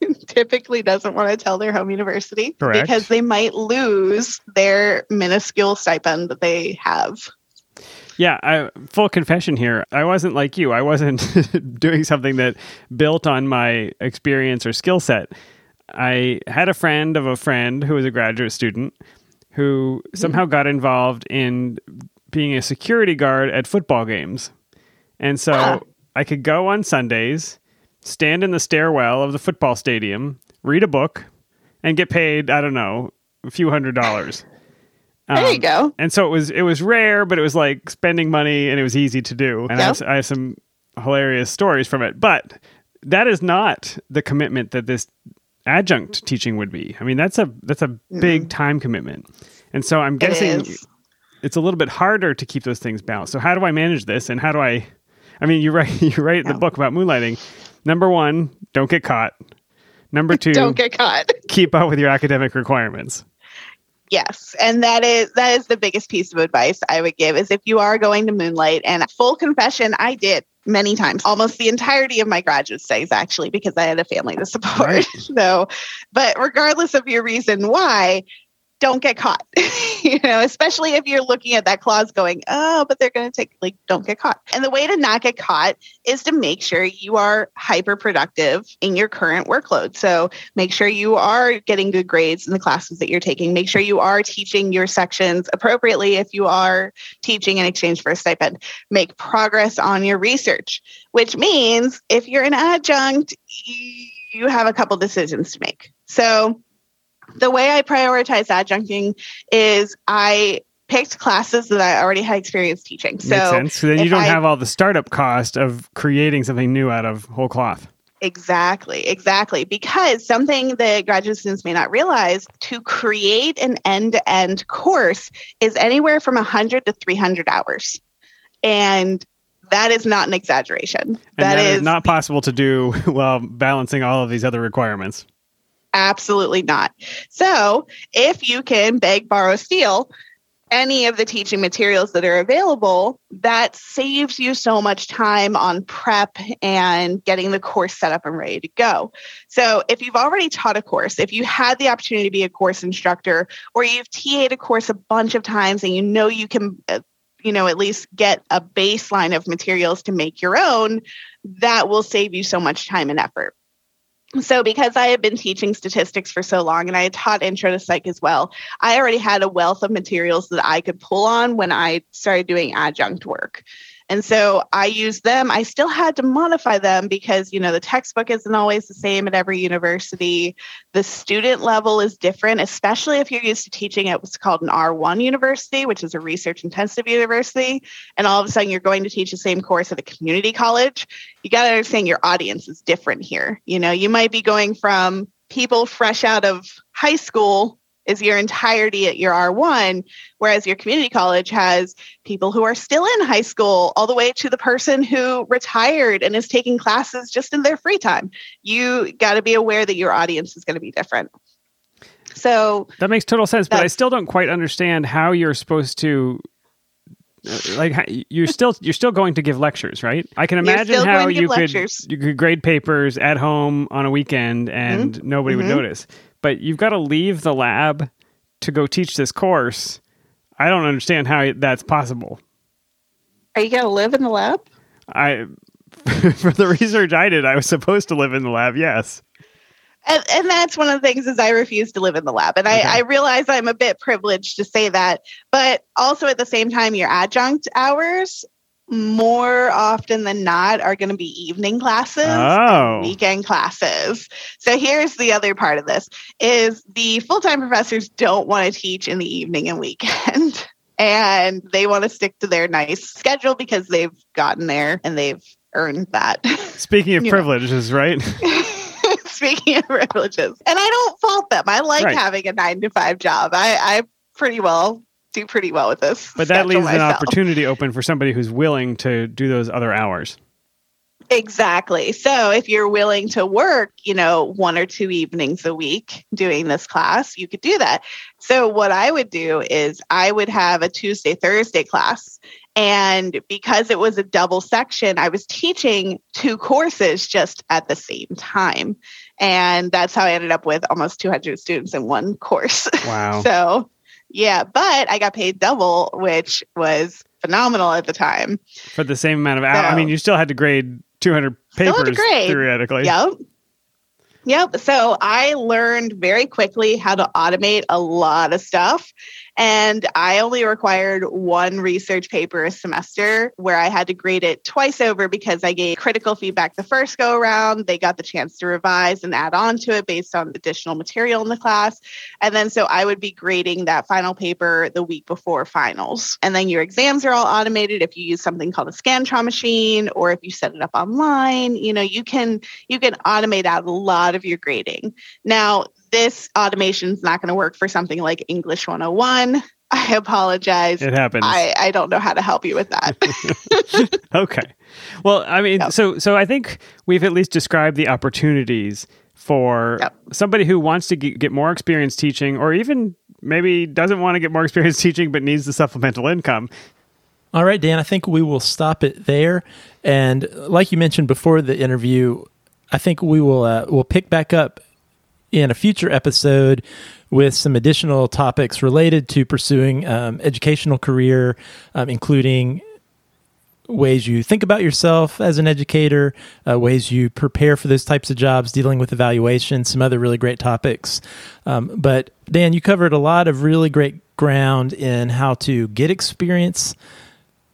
typically doesn't want to tell their home university Correct. because they might lose their minuscule stipend that they have Yeah, I, full confession here. I wasn't like you. I wasn't doing something that built on my experience or skill set. I had a friend of a friend who was a graduate student who somehow got involved in being a security guard at football games. And so Ah. I could go on Sundays, stand in the stairwell of the football stadium, read a book, and get paid, I don't know, a few hundred dollars. there you Um, go and so it was it was rare, but it was like spending money, and it was easy to do. And I, have, I have some hilarious stories from it. But that is not the commitment that this adjunct teaching would be. I mean, that's a that's a big time commitment, and so I'm guessing is. it's a little bit harder to keep those things balanced. So how do I manage this, and how do I? I mean, you write you write in the book about moonlighting. Number one, don't get caught. Number two, don't get caught keep up with your academic requirements. Yes, and that is that is the biggest piece of advice I would give is if you are going to moonlight and full confession I did many times almost the entirety of my graduate studies actually because I had a family to support. Right. So, but regardless of your reason why, don't get caught. you know, especially if you're looking at that clause going, oh, but they're going to take, like, don't get caught. And the way to not get caught is to make sure you are hyper productive in your current workload. So make sure you are getting good grades in the classes that you're taking. Make sure you are teaching your sections appropriately if you are teaching in exchange for a stipend. Make progress on your research, which means if you're an adjunct, you have a couple decisions to make. So, the way I prioritize adjuncting is I picked classes that I already had experience teaching. So Makes sense. So then you don't I- have all the startup cost of creating something new out of whole cloth. Exactly, exactly. Because something that graduate students may not realize to create an end to end course is anywhere from 100 to 300 hours. And that is not an exaggeration. And that is not possible to do while balancing all of these other requirements. Absolutely not. So, if you can beg, borrow, steal any of the teaching materials that are available, that saves you so much time on prep and getting the course set up and ready to go. So, if you've already taught a course, if you had the opportunity to be a course instructor, or you've TA'd a course a bunch of times and you know you can, uh, you know, at least get a baseline of materials to make your own, that will save you so much time and effort. So, because I had been teaching statistics for so long and I had taught intro to psych as well, I already had a wealth of materials that I could pull on when I started doing adjunct work. And so I used them. I still had to modify them because, you know, the textbook isn't always the same at every university. The student level is different, especially if you're used to teaching at what's called an R1 university, which is a research intensive university. And all of a sudden you're going to teach the same course at a community college you got to understand your audience is different here. You know, you might be going from people fresh out of high school is your entirety at your R1, whereas your community college has people who are still in high school, all the way to the person who retired and is taking classes just in their free time. You got to be aware that your audience is going to be different. So, That makes total sense, but I still don't quite understand how you're supposed to uh, like you're still you're still going to give lectures, right? I can imagine how you could you could grade papers at home on a weekend and nobody would Mhm. notice. But you've got to leave the lab to go teach this course. I don't understand how that's possible. are you going to live in the lab? I for the research I did, I was supposed to live in the lab, yes. and, and that's one of the things is I refuse to live in the lab. And Okay. I, I realize I'm a bit privileged to say that, but also at the same time, your adjunct hours more often than not are going to be evening classes Oh. weekend classes so here's the other part of this is the full-time professors don't want to teach in the evening and weekend and they want to stick to their nice schedule because they've gotten there and they've earned that Speaking of You know. privileges, right? Speaking of privileges, and I don't fault them. I like Right. having a nine to five job. I, I pretty well do pretty well with this. But that leaves an opportunity open for somebody who's willing to do those other hours. Exactly. So if you're willing to work, you know, one or two evenings a week doing this class, you could do that. So what I would do is I would have a Tuesday, Thursday class. And because it was a double section, I was teaching two courses just at the same time. And that's how I ended up with almost 200 students in one course. Wow. So, yeah, but I got paid double, which was phenomenal at the time. for the same amount of hours. I mean, you still had to grade 200 Still papers grade. theoretically. Yep. Yep. So I learned very quickly how to automate a lot of stuff. And I only required one research paper a semester where I had to grade it twice over because I gave critical feedback the first go around. They got the chance to revise and add on to it based on additional material in the class. And then so I would be grading that final paper the week before finals. And then your exams are all automated if you use something called a Scantron machine or if you set it up online, you know, you can you can automate out a lot of your grading. Now, this automation is not going to work for something like English 101. I apologize. It happens. I, I don't know how to help you with that. okay. Well, I mean, Yep. so so I think we've at least described the opportunities for Yep. somebody who wants to get more experience teaching or even maybe doesn't want to get more experience teaching but needs the supplemental income. All right, Dan, I think we will stop it there. And like you mentioned before the interview, I think we will uh, we'll pick back up in a future episode with some additional topics related to pursuing um, educational career, um, including ways you think about yourself as an educator, uh, ways you prepare for those types of jobs, dealing with evaluation, some other really great topics. Um, but Dan, you covered a lot of really great ground in how to get experience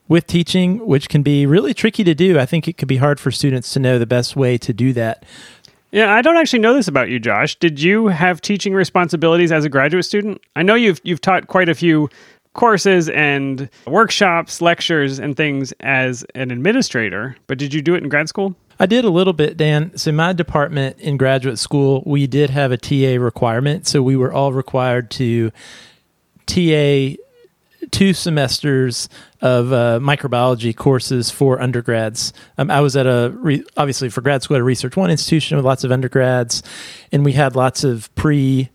with teaching, which can be really tricky to do. I think it could be hard for students to know the best way to do that. Yeah, I don't actually know this about you, Josh. Did you have teaching responsibilities as a graduate student? I know you've you've taught quite a few courses and workshops, lectures, and things as an administrator, but did you do it in grad school? I did a little bit, Dan. So, my department in graduate school, we did have a TA requirement. So, we were all required to TA two semesters of uh, microbiology courses for undergrads. Um, I was at a re- obviously for grad school at a Research One institution with lots of undergrads, and we had lots of pre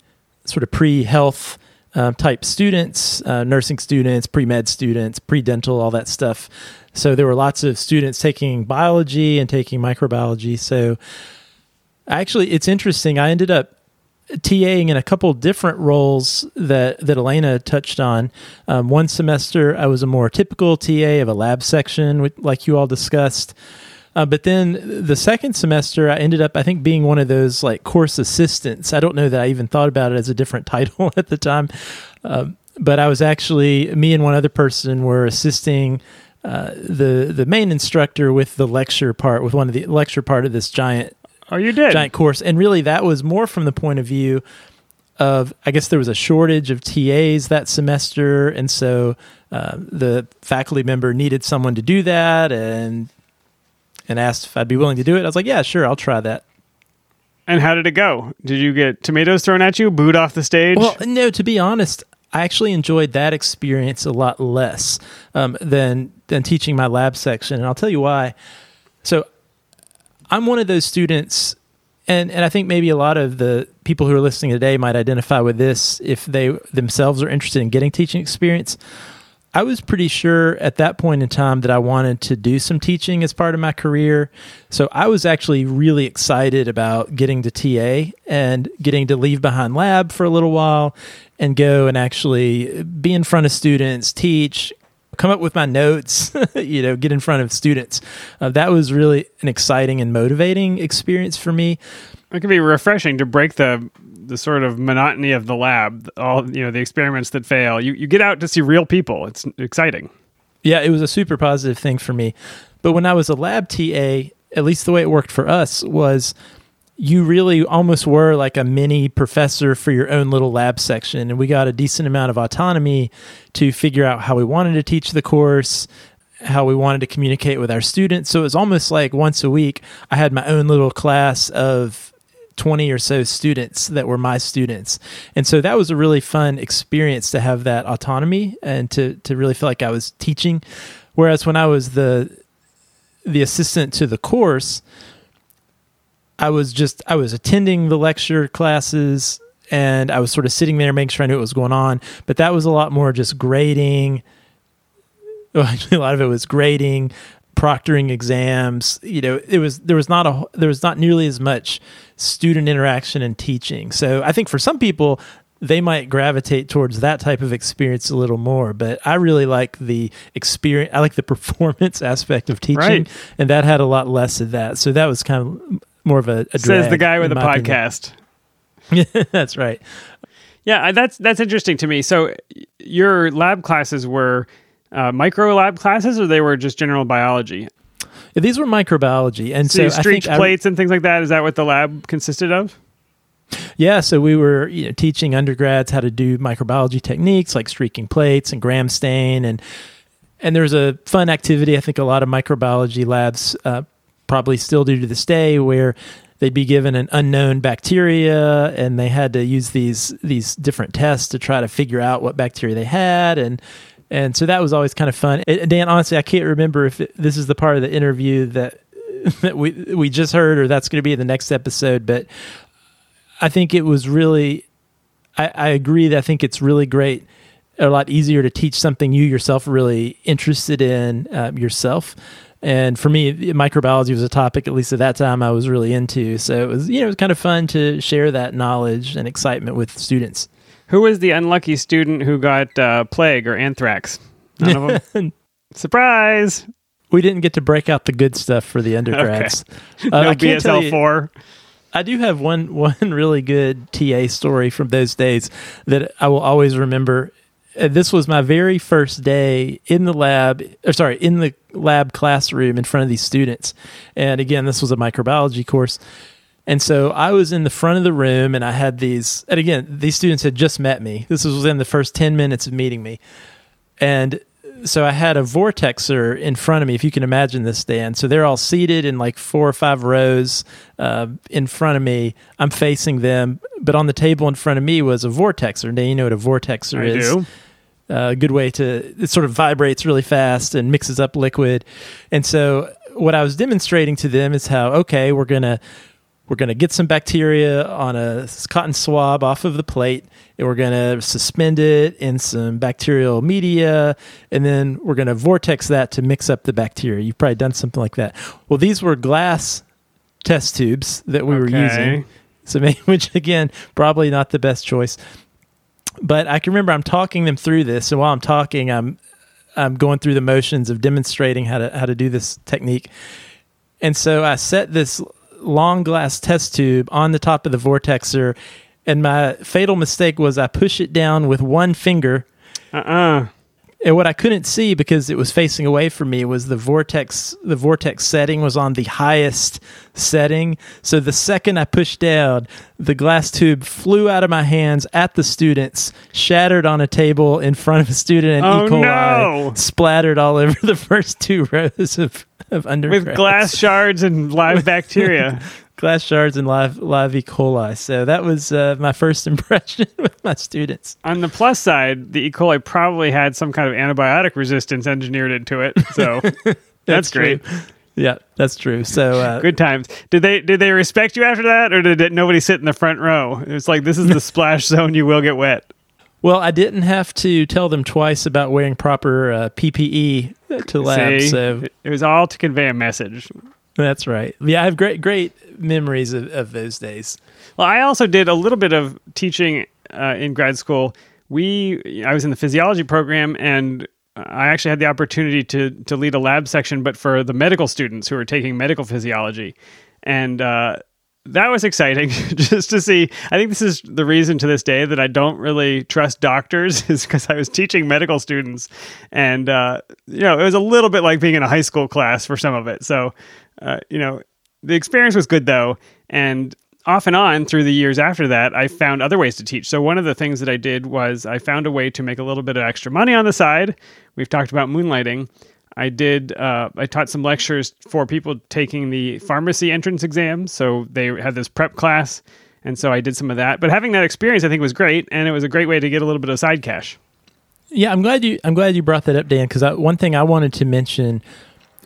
sort of pre health. Um, type students, uh, nursing students, pre med students, pre dental, all that stuff. So there were lots of students taking biology and taking microbiology. So actually, it's interesting. I ended up TAing in a couple different roles that that Elena touched on. Um, one semester, I was a more typical TA of a lab section, like you all discussed. Uh, but then the second semester, I ended up, I think, being one of those like course assistants. I don't know that I even thought about it as a different title at the time, um, but I was actually me and one other person were assisting uh, the the main instructor with the lecture part, with one of the lecture part of this giant Oh, you did giant course, and really that was more from the point of view of I guess there was a shortage of TAs that semester, and so uh, the faculty member needed someone to do that, and and asked if I'd be willing to do it. I was like, yeah, sure, I'll try that. And how did it go? Did you get tomatoes thrown at you, booed off the stage? Well, no, to be honest, I actually enjoyed that experience a lot less um, than than teaching my lab section, and I'll tell you why. So I'm one of those students, and and I think maybe a lot of the people who are listening today might identify with this if they themselves are interested in getting teaching experience. I was pretty sure at that point in time that I wanted to do some teaching as part of my career. So I was actually really excited about getting to TA and getting to leave behind lab for a little while and go and actually be in front of students, teach, come up with my notes, you know, get in front of students. Uh, that was really an exciting and motivating experience for me. It can be refreshing to break the the sort of monotony of the lab, all you know, the experiments that fail. You you get out to see real people. It's exciting. Yeah, it was a super positive thing for me. But when I was a lab TA, at least the way it worked for us was you really almost were like a mini professor for your own little lab section. And we got a decent amount of autonomy to figure out how we wanted to teach the course, how we wanted to communicate with our students. So it was almost like once a week, I had my own little class of 20 or so students that were my students. And so that was a really fun experience to have that autonomy and to, to really feel like I was teaching. Whereas when I was the the assistant to the course, I was just I was attending the lecture classes and I was sort of sitting there making sure I knew what was going on. But that was a lot more just grading. Well, actually, a lot of it was grading, proctoring exams. You know, it was there was not a there was not nearly as much student interaction and teaching. So I think for some people they might gravitate towards that type of experience a little more. But I really like the experience. I like the performance aspect of teaching, Right. and that had a lot less of that. So that was kind of more of a, a Says the guy with in a my opinion. podcast. That's right. Yeah, that's that's interesting to me. So your lab classes were uh, micro lab classes, or they were just general biology. Yeah, These were microbiology, and So, so, you I plates and things like that. Is that what the lab consisted of? yeah, so we were you know, teaching undergrads how to do microbiology techniques like streaking plates and gram stain, and and there's a fun activity I think a lot of microbiology labs uh, probably still do to this day where they'd be given an unknown bacteria and they had to use these these different tests to try to figure out what bacteria they had and and so that was always kind of fun. And Dan, honestly, I can't remember if it, this is the part of the interview that that we we just heard or that's going to be in the next episode, but I think it was really I, agree that I think it's really great, a lot easier to teach something you yourself really interested in uh, yourself. And for me, microbiology was a topic, at least at that time, I was really into. So it was, you know, it was kind of fun to share that knowledge and excitement with students. Who was the unlucky student who got uh, plague or anthrax? None of them. Surprise! We didn't get to break out the good stuff for the undergrads. Uh, No BSL four. I do have one one really good TA story from those days that I will always remember. Uh, This was my very first day in the lab, or sorry, in the lab classroom in front of these students. And again, this was a microbiology course. And so I was in the front of the room and I had these, and again, these students had just met me. This was within the first 10 minutes of meeting me. And so I had a vortexer in front of me, if you can imagine this, Dan. So they're all seated in like four or five rows uh, in front of me. I'm facing them, but on the table in front of me was a vortexer. Now you know what a vortexer I is. do. Uh, a good way to it sort of vibrates really fast and mixes up liquid. And so what I was demonstrating to them is how okay, we're gonna we're gonna get some bacteria on a cotton swab off of the plate, and we're gonna suspend it in some bacterial media, and then we're gonna vortex that to mix up the bacteria. You've probably done something like that. Well, these were glass test tubes that we were using. So, maybe, which again, probably not the best choice. But I can remember I'm talking them through this, and while I'm talking, I'm I'm going through the motions of demonstrating how to how to do this technique. And so I set this long glass test tube on the top of the vortexer, and my fatal mistake was I push it down with one finger. Uh-uh. And what I couldn't see because it was facing away from me was the vortex. The vortex setting was on the highest setting. So the second I pushed down, the glass tube flew out of my hands at the students, shattered on a table in front of a student, and Oh, E. coli no. splattered all over the first two rows of of undergrads With glass shards and live bacteria. Glass shards and live live E. coli. So that was uh, my first impression with my students. On the plus side, the E. coli probably had some kind of antibiotic resistance engineered into it. So that's, great. true. Yeah, that's true. So uh, Good times. Did they did they respect you after that, or did it, nobody sit in the front row? It's like this is the splash zone. You will get wet. Well, I didn't have to tell them twice about wearing proper uh, PPE to lab. See? So it was all to convey a message. That's right. Yeah, I have great, great memories of, of those days. Well, I also did a little bit of teaching uh, in grad school. We, I was in the physiology program, and I actually had the opportunity to to lead a lab section, but for the medical students who were taking medical physiology, and uh, that was exciting just to see. I think this is the reason to this day that I don't really trust doctors is because I was teaching medical students, and uh, you know it was a little bit like being in a high school class for some of it. So, uh, you know, the experience was good though, and off and on through the years after that, I found other ways to teach. So one of the things that I did was I found a way to make a little bit of extra money on the side. We've talked about moonlighting. I did. Uh, I taught some lectures for people taking the pharmacy entrance exam. So they had this prep class, and so I did some of that. But having that experience, I think, was great, and it was a great way to get a little bit of side cash. Yeah, I'm glad you. I'm glad you brought that up, Dan. Because one thing I wanted to mention,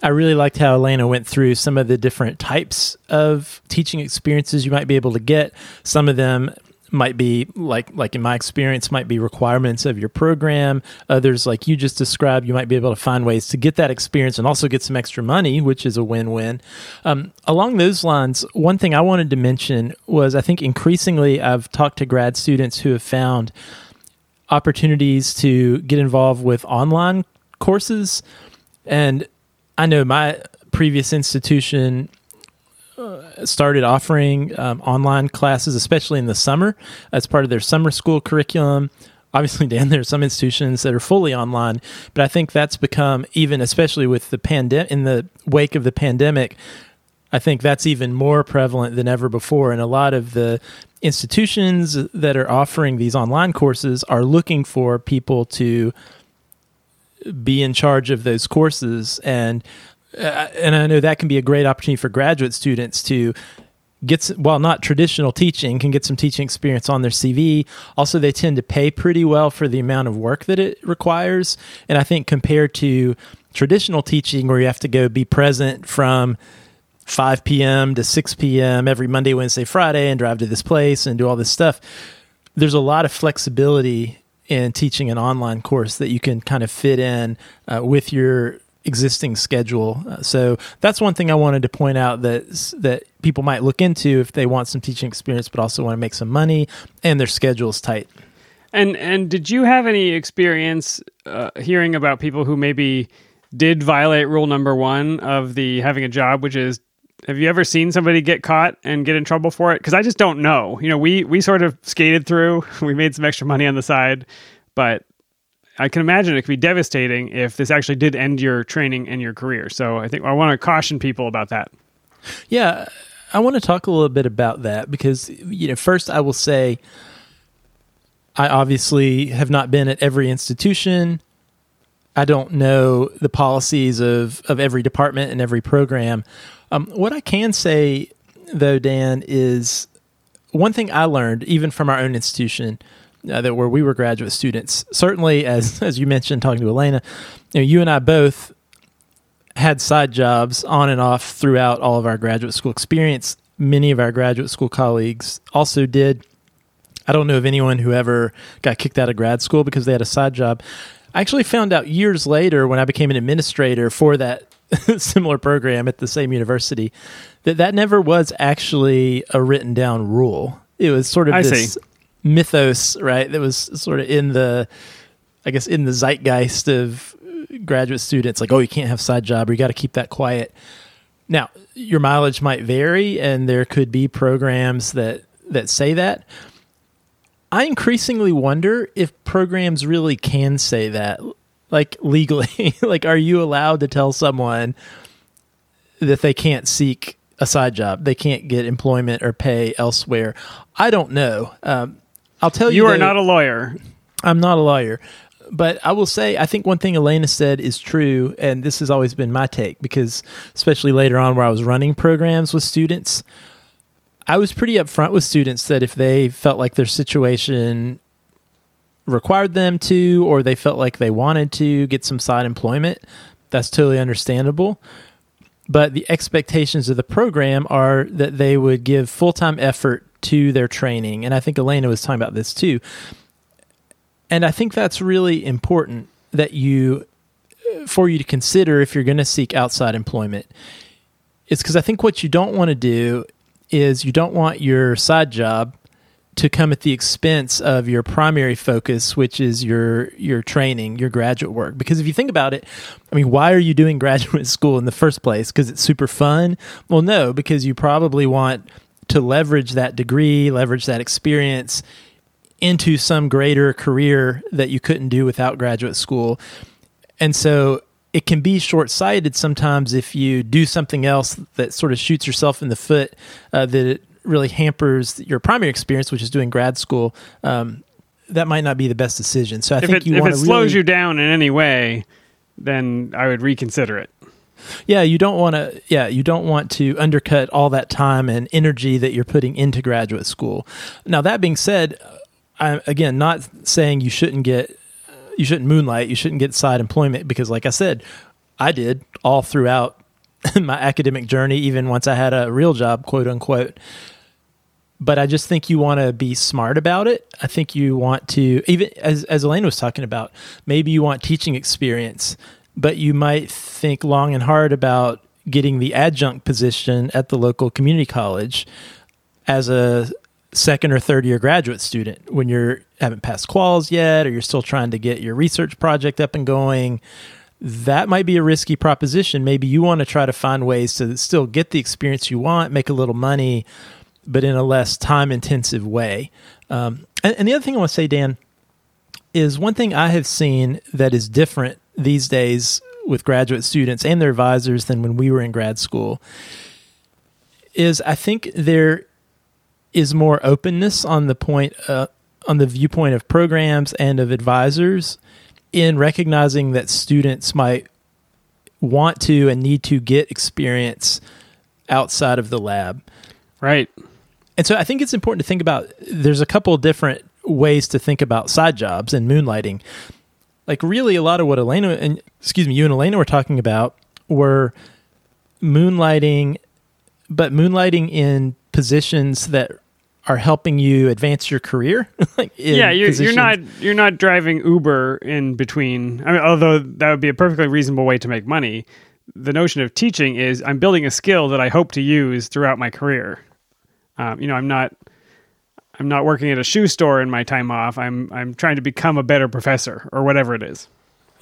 I really liked how Elena went through some of the different types of teaching experiences you might be able to get. Some of them might be like like in my experience might be requirements of your program others like you just described you might be able to find ways to get that experience and also get some extra money which is a win-win um, along those lines one thing i wanted to mention was i think increasingly i've talked to grad students who have found opportunities to get involved with online courses. And I know my previous institution uh, started offering um, online classes, especially in the summer, as part of their summer school curriculum. Obviously, Dan, there are some institutions that are fully online, but I think that's become even, especially with the pandemic, in the wake of the pandemic, I think that's even more prevalent than ever before. And a lot of the institutions that are offering these online courses are looking for people to be in charge of those courses. And uh, and I know that can be a great opportunity for graduate students to get well not traditional teaching can get some teaching experience on their CV also they tend to pay pretty well for the amount of work that it requires and I think compared to traditional teaching where you have to go be present from 5 p.m. to 6 p.m. every Monday, Wednesday, Friday and drive to this place and do all this stuff. there's a lot of flexibility in teaching an online course that you can kind of fit in uh, with your existing schedule. Uh, so that's one thing I wanted to point out that that people might look into if they want some teaching experience, but also want to make some money and their schedule's tight. And and did you have any experience uh, hearing about people who maybe did violate rule number one of the having a job, which is have you ever seen somebody get caught and get in trouble for it? Because I just don't know. You know, we we sort of skated through. We made some extra money on the side, but I can imagine it could be devastating if this actually did end your training and your career. So I think I want to caution people about that. Yeah, I want to talk a little bit about that because you know, first I will say I obviously have not been at every institution. I don't know the policies of, of every department and every program. Um, what I can say, though, Dan, is one thing I learned, even from our own institution, uh, that where we were graduate students. Certainly, as as you mentioned, talking to Elena, you, know, you and I both had side jobs on and off throughout all of our graduate school experience. Many of our graduate school colleagues also did. I don't know of anyone who ever got kicked out of grad school because they had a side job. I actually found out years later when I became an administrator for that similar program at the same university that that never was actually a written down rule. It was sort of I this see. mythos, right? That was sort of in the, I guess, in the zeitgeist of graduate students. Like, oh, you can't have side job, or you got to keep that quiet. Now, your mileage might vary, and there could be programs that that say that. I increasingly wonder if programs really can say that, like legally. like, are you allowed to tell someone that they can't seek a side job, they can't get employment or pay elsewhere? I don't know. Um, I'll tell you, You are not a lawyer. I'm not a lawyer, but I will say I think one thing Elena said is true, and this has always been my take because, especially later on where I was running programs with students, I was pretty upfront with students that if they felt like their situation required them to, or they felt like they wanted to get some side employment, that's totally understandable. But the expectations of the program are that they would give full time effort to their training. And I think Elena was talking about this too. And I think that's really important that you, for you to consider if you're going to seek outside employment. It's because I think what you don't want to do is you don't want your side job to come at the expense of your primary focus, which is your your training, your graduate work. Because if you think about it, I mean, why are you doing graduate school in the first place? Because it's super fun? Well, no, because you probably want to leverage that degree, leverage that experience into some greater career that you couldn't do without graduate school. And so it can be short sighted sometimes if you do something else that sort of shoots yourself in the foot uh, that it really hampers your primary experience, which is doing grad school. Um, that might not be the best decision. So I If think it, you if it slows really, you down in any way, then I would reconsider it. yeah, you don't want to, yeah, you don't want to undercut all that time and energy that you're putting into graduate school. Now that being said, I'm again, not saying you shouldn't get, you shouldn't moonlight, you shouldn't get side employment because, like I said, I did all throughout my academic journey, even once I had a real job, quote unquote. But I just think you want to be smart about it. I think you want to, even as as Elena was talking about, maybe you want teaching experience, but you might think long and hard about getting the adjunct position at the local community college as a second or third year graduate student when you're haven't passed quals yet or you're still trying to get your research project up and going that might be a risky proposition maybe you want to try to find ways to still get the experience you want make a little money but in a less time intensive way um, and, and the other thing i want to say dan is one thing i have seen that is different these days with graduate students and their advisors than when we were in grad school is i think there is more openness on the point uh, on the viewpoint of programs and of advisors in recognizing that students might want to and need to get experience outside of the lab. Right. And so I think it's important to think about there's a couple of different ways to think about side jobs and moonlighting. Like really a lot of what Elena and excuse me, you and Elena were talking about were moonlighting but moonlighting in positions that are helping you advance your career. like yeah, you're, you're not you're not driving Uber in between. I mean, although that would be a perfectly reasonable way to make money. The notion of teaching is I'm building a skill that I hope to use throughout my career. Um, you know, I'm not I'm not working at a shoe store in my time off. I'm I'm trying to become a better professor or whatever it is.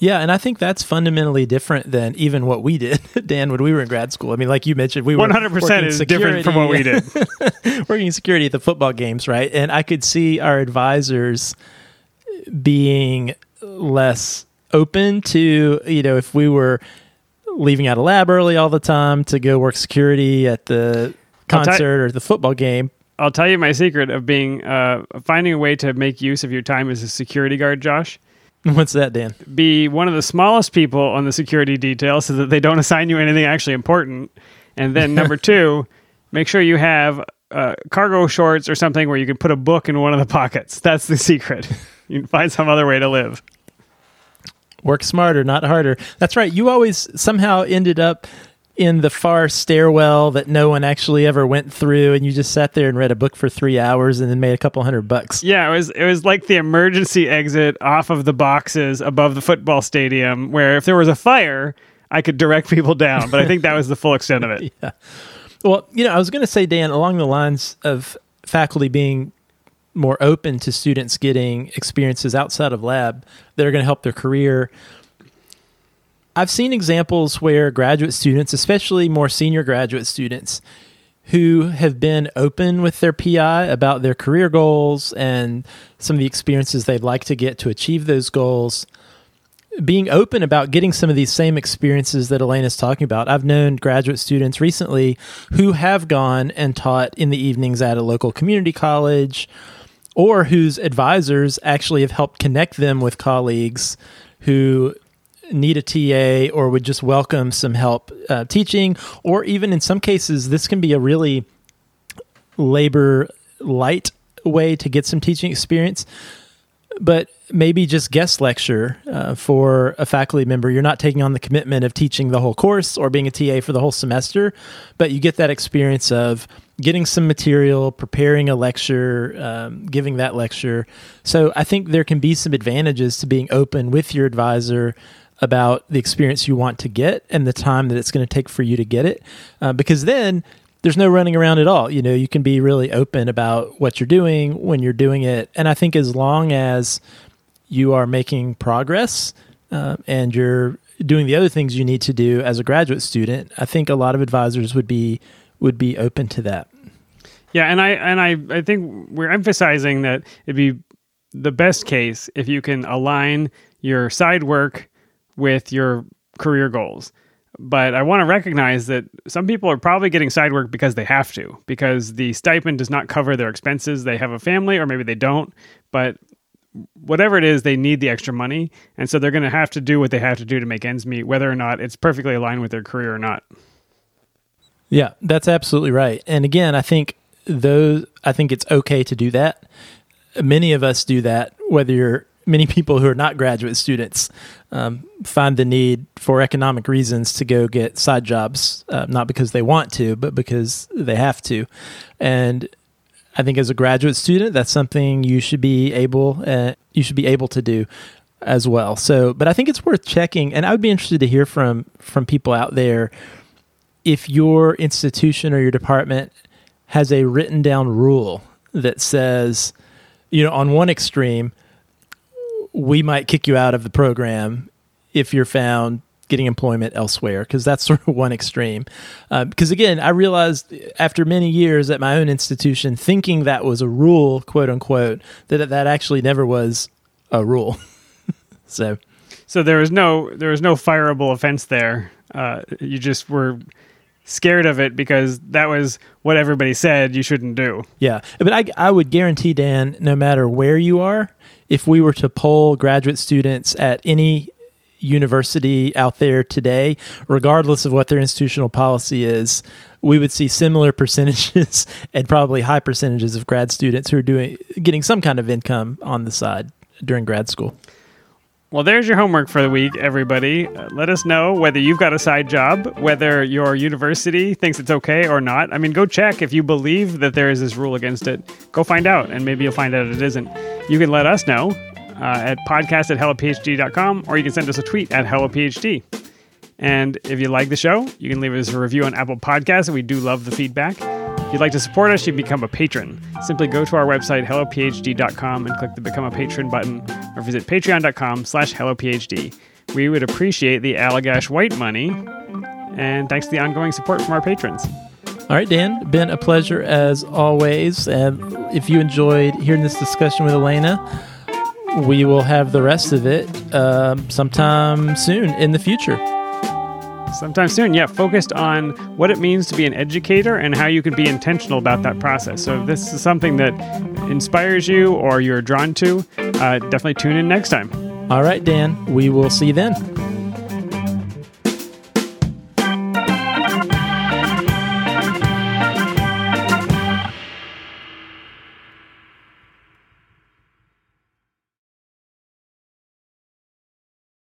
Yeah, and I think that's fundamentally different than even what we did, Dan, when we were in grad school. I mean, like you mentioned, we were 100% is different from what we did. working in security at the football games, right? And I could see our advisors being less open to, you know, if we were leaving out of lab early all the time to go work security at the concert or the football game. I'll tell you my secret of being uh, finding a way to make use of your time as a security guard, Josh What's that, Dan? Be one of the smallest people on the security detail so that they don't assign you anything actually important. And then number two, make sure you have uh, cargo shorts or something where you can put a book in one of the pockets. That's the secret. you can find some other way to live. Work smarter, not harder. That's right. You always somehow ended up in the far stairwell that no one actually ever went through and you just sat there and read a book for three hours and then made a couple hundred bucks. Yeah it was it was like the emergency exit off of the boxes above the football stadium where if there was a fire i could direct people down but i think that was the full extent of it. Yeah. Well you know i was going to say dan along the lines of faculty being more open to students getting experiences outside of lab that are going to help their career I've seen examples where graduate students, especially more senior graduate students, who have been open with their PI about their career goals and some of the experiences they'd like to get to achieve those goals, being open about getting some of these same experiences that Elena is talking about. I've known graduate students recently who have gone and taught in the evenings at a local community college or whose advisors actually have helped connect them with colleagues who need a TA or would just welcome some help uh, teaching, or even in some cases, this can be a really labor light way to get some teaching experience. But maybe just guest lecture uh, for a faculty member. You're not taking on the commitment of teaching the whole course or being a TA for the whole semester, but you get that experience of getting some material, preparing a lecture, um, giving that lecture. So I think there can be some advantages to being open with your advisor about the experience you want to get and the time that it's going to take for you to get it. Uh, because then there's no running around at all. You know, you can be really open about what you're doing when you're doing it. And I think as long as you are making progress uh, and you're doing the other things you need to do as a graduate student, I think a lot of advisors would be would be open to that. Yeah, and I and I I think we're emphasizing that it'd be the best case if you can align your side work with your career goals. But I want to recognize that some people are probably getting side work because they have to, because the stipend does not cover their expenses. They have a family, or maybe they don't, but whatever it is, they need the extra money. And so they're going to have to do what they have to do to make ends meet, whether or not it's perfectly aligned with their career or not. Yeah, that's absolutely right. And again, I think those I think it's okay to do that. Many of us do that, whether you're many people who are not graduate students um, find the need for economic reasons to go get side jobs, uh, not because they want to, but because they have to. And I think as a graduate student, that's something you should be able uh, you should be able to do as well. So, but I think it's worth checking, and I would be interested to hear from from people out there if your institution or your department has a written down rule that says, you know, on one extreme we might kick you out of the program if you're found getting employment elsewhere because that's sort of one extreme. Because uh, again i realized after many years at my own institution thinking that was a rule quote unquote that that actually never was a rule. So so there was no there was no fireable offense there. Uh, you just were scared of it because that was what everybody said you shouldn't do yeah but i, I would guarantee dan no matter where you are if we were to poll graduate students at any university out there today, regardless of what their institutional policy is, we would see similar percentages and probably high percentages of grad students who are doing getting some kind of income on the side during grad school. Well, there's your homework for the week, everybody. Uh, let us know whether you've got a side job, whether your university thinks it's okay or not. I mean, go check if you believe that there is this rule against it. Go find out, and maybe you'll find out it isn't. You can let us know uh, at podcast at hellophd.com, or you can send us a tweet at hellophd. And if you like the show, you can leave us a review on Apple Podcasts, we do love the feedback. If you'd like to support us, you can become a patron. Simply go to our website, hellophd.com, and click the Become a Patron button, or visit patreon.com slash hellophd. We would appreciate the Allagash White money, and thanks to the ongoing support from our patrons. All right, Dan, been a pleasure as always. And if you enjoyed hearing this discussion with Elena, we will have the rest of it um, sometime soon in the future. Sometime soon, yeah, focused on what it means to be an educator and how you can be intentional about that process. So, if this is something that inspires you or you're drawn to, uh, definitely tune in next time. All right, Dan, we will see you then.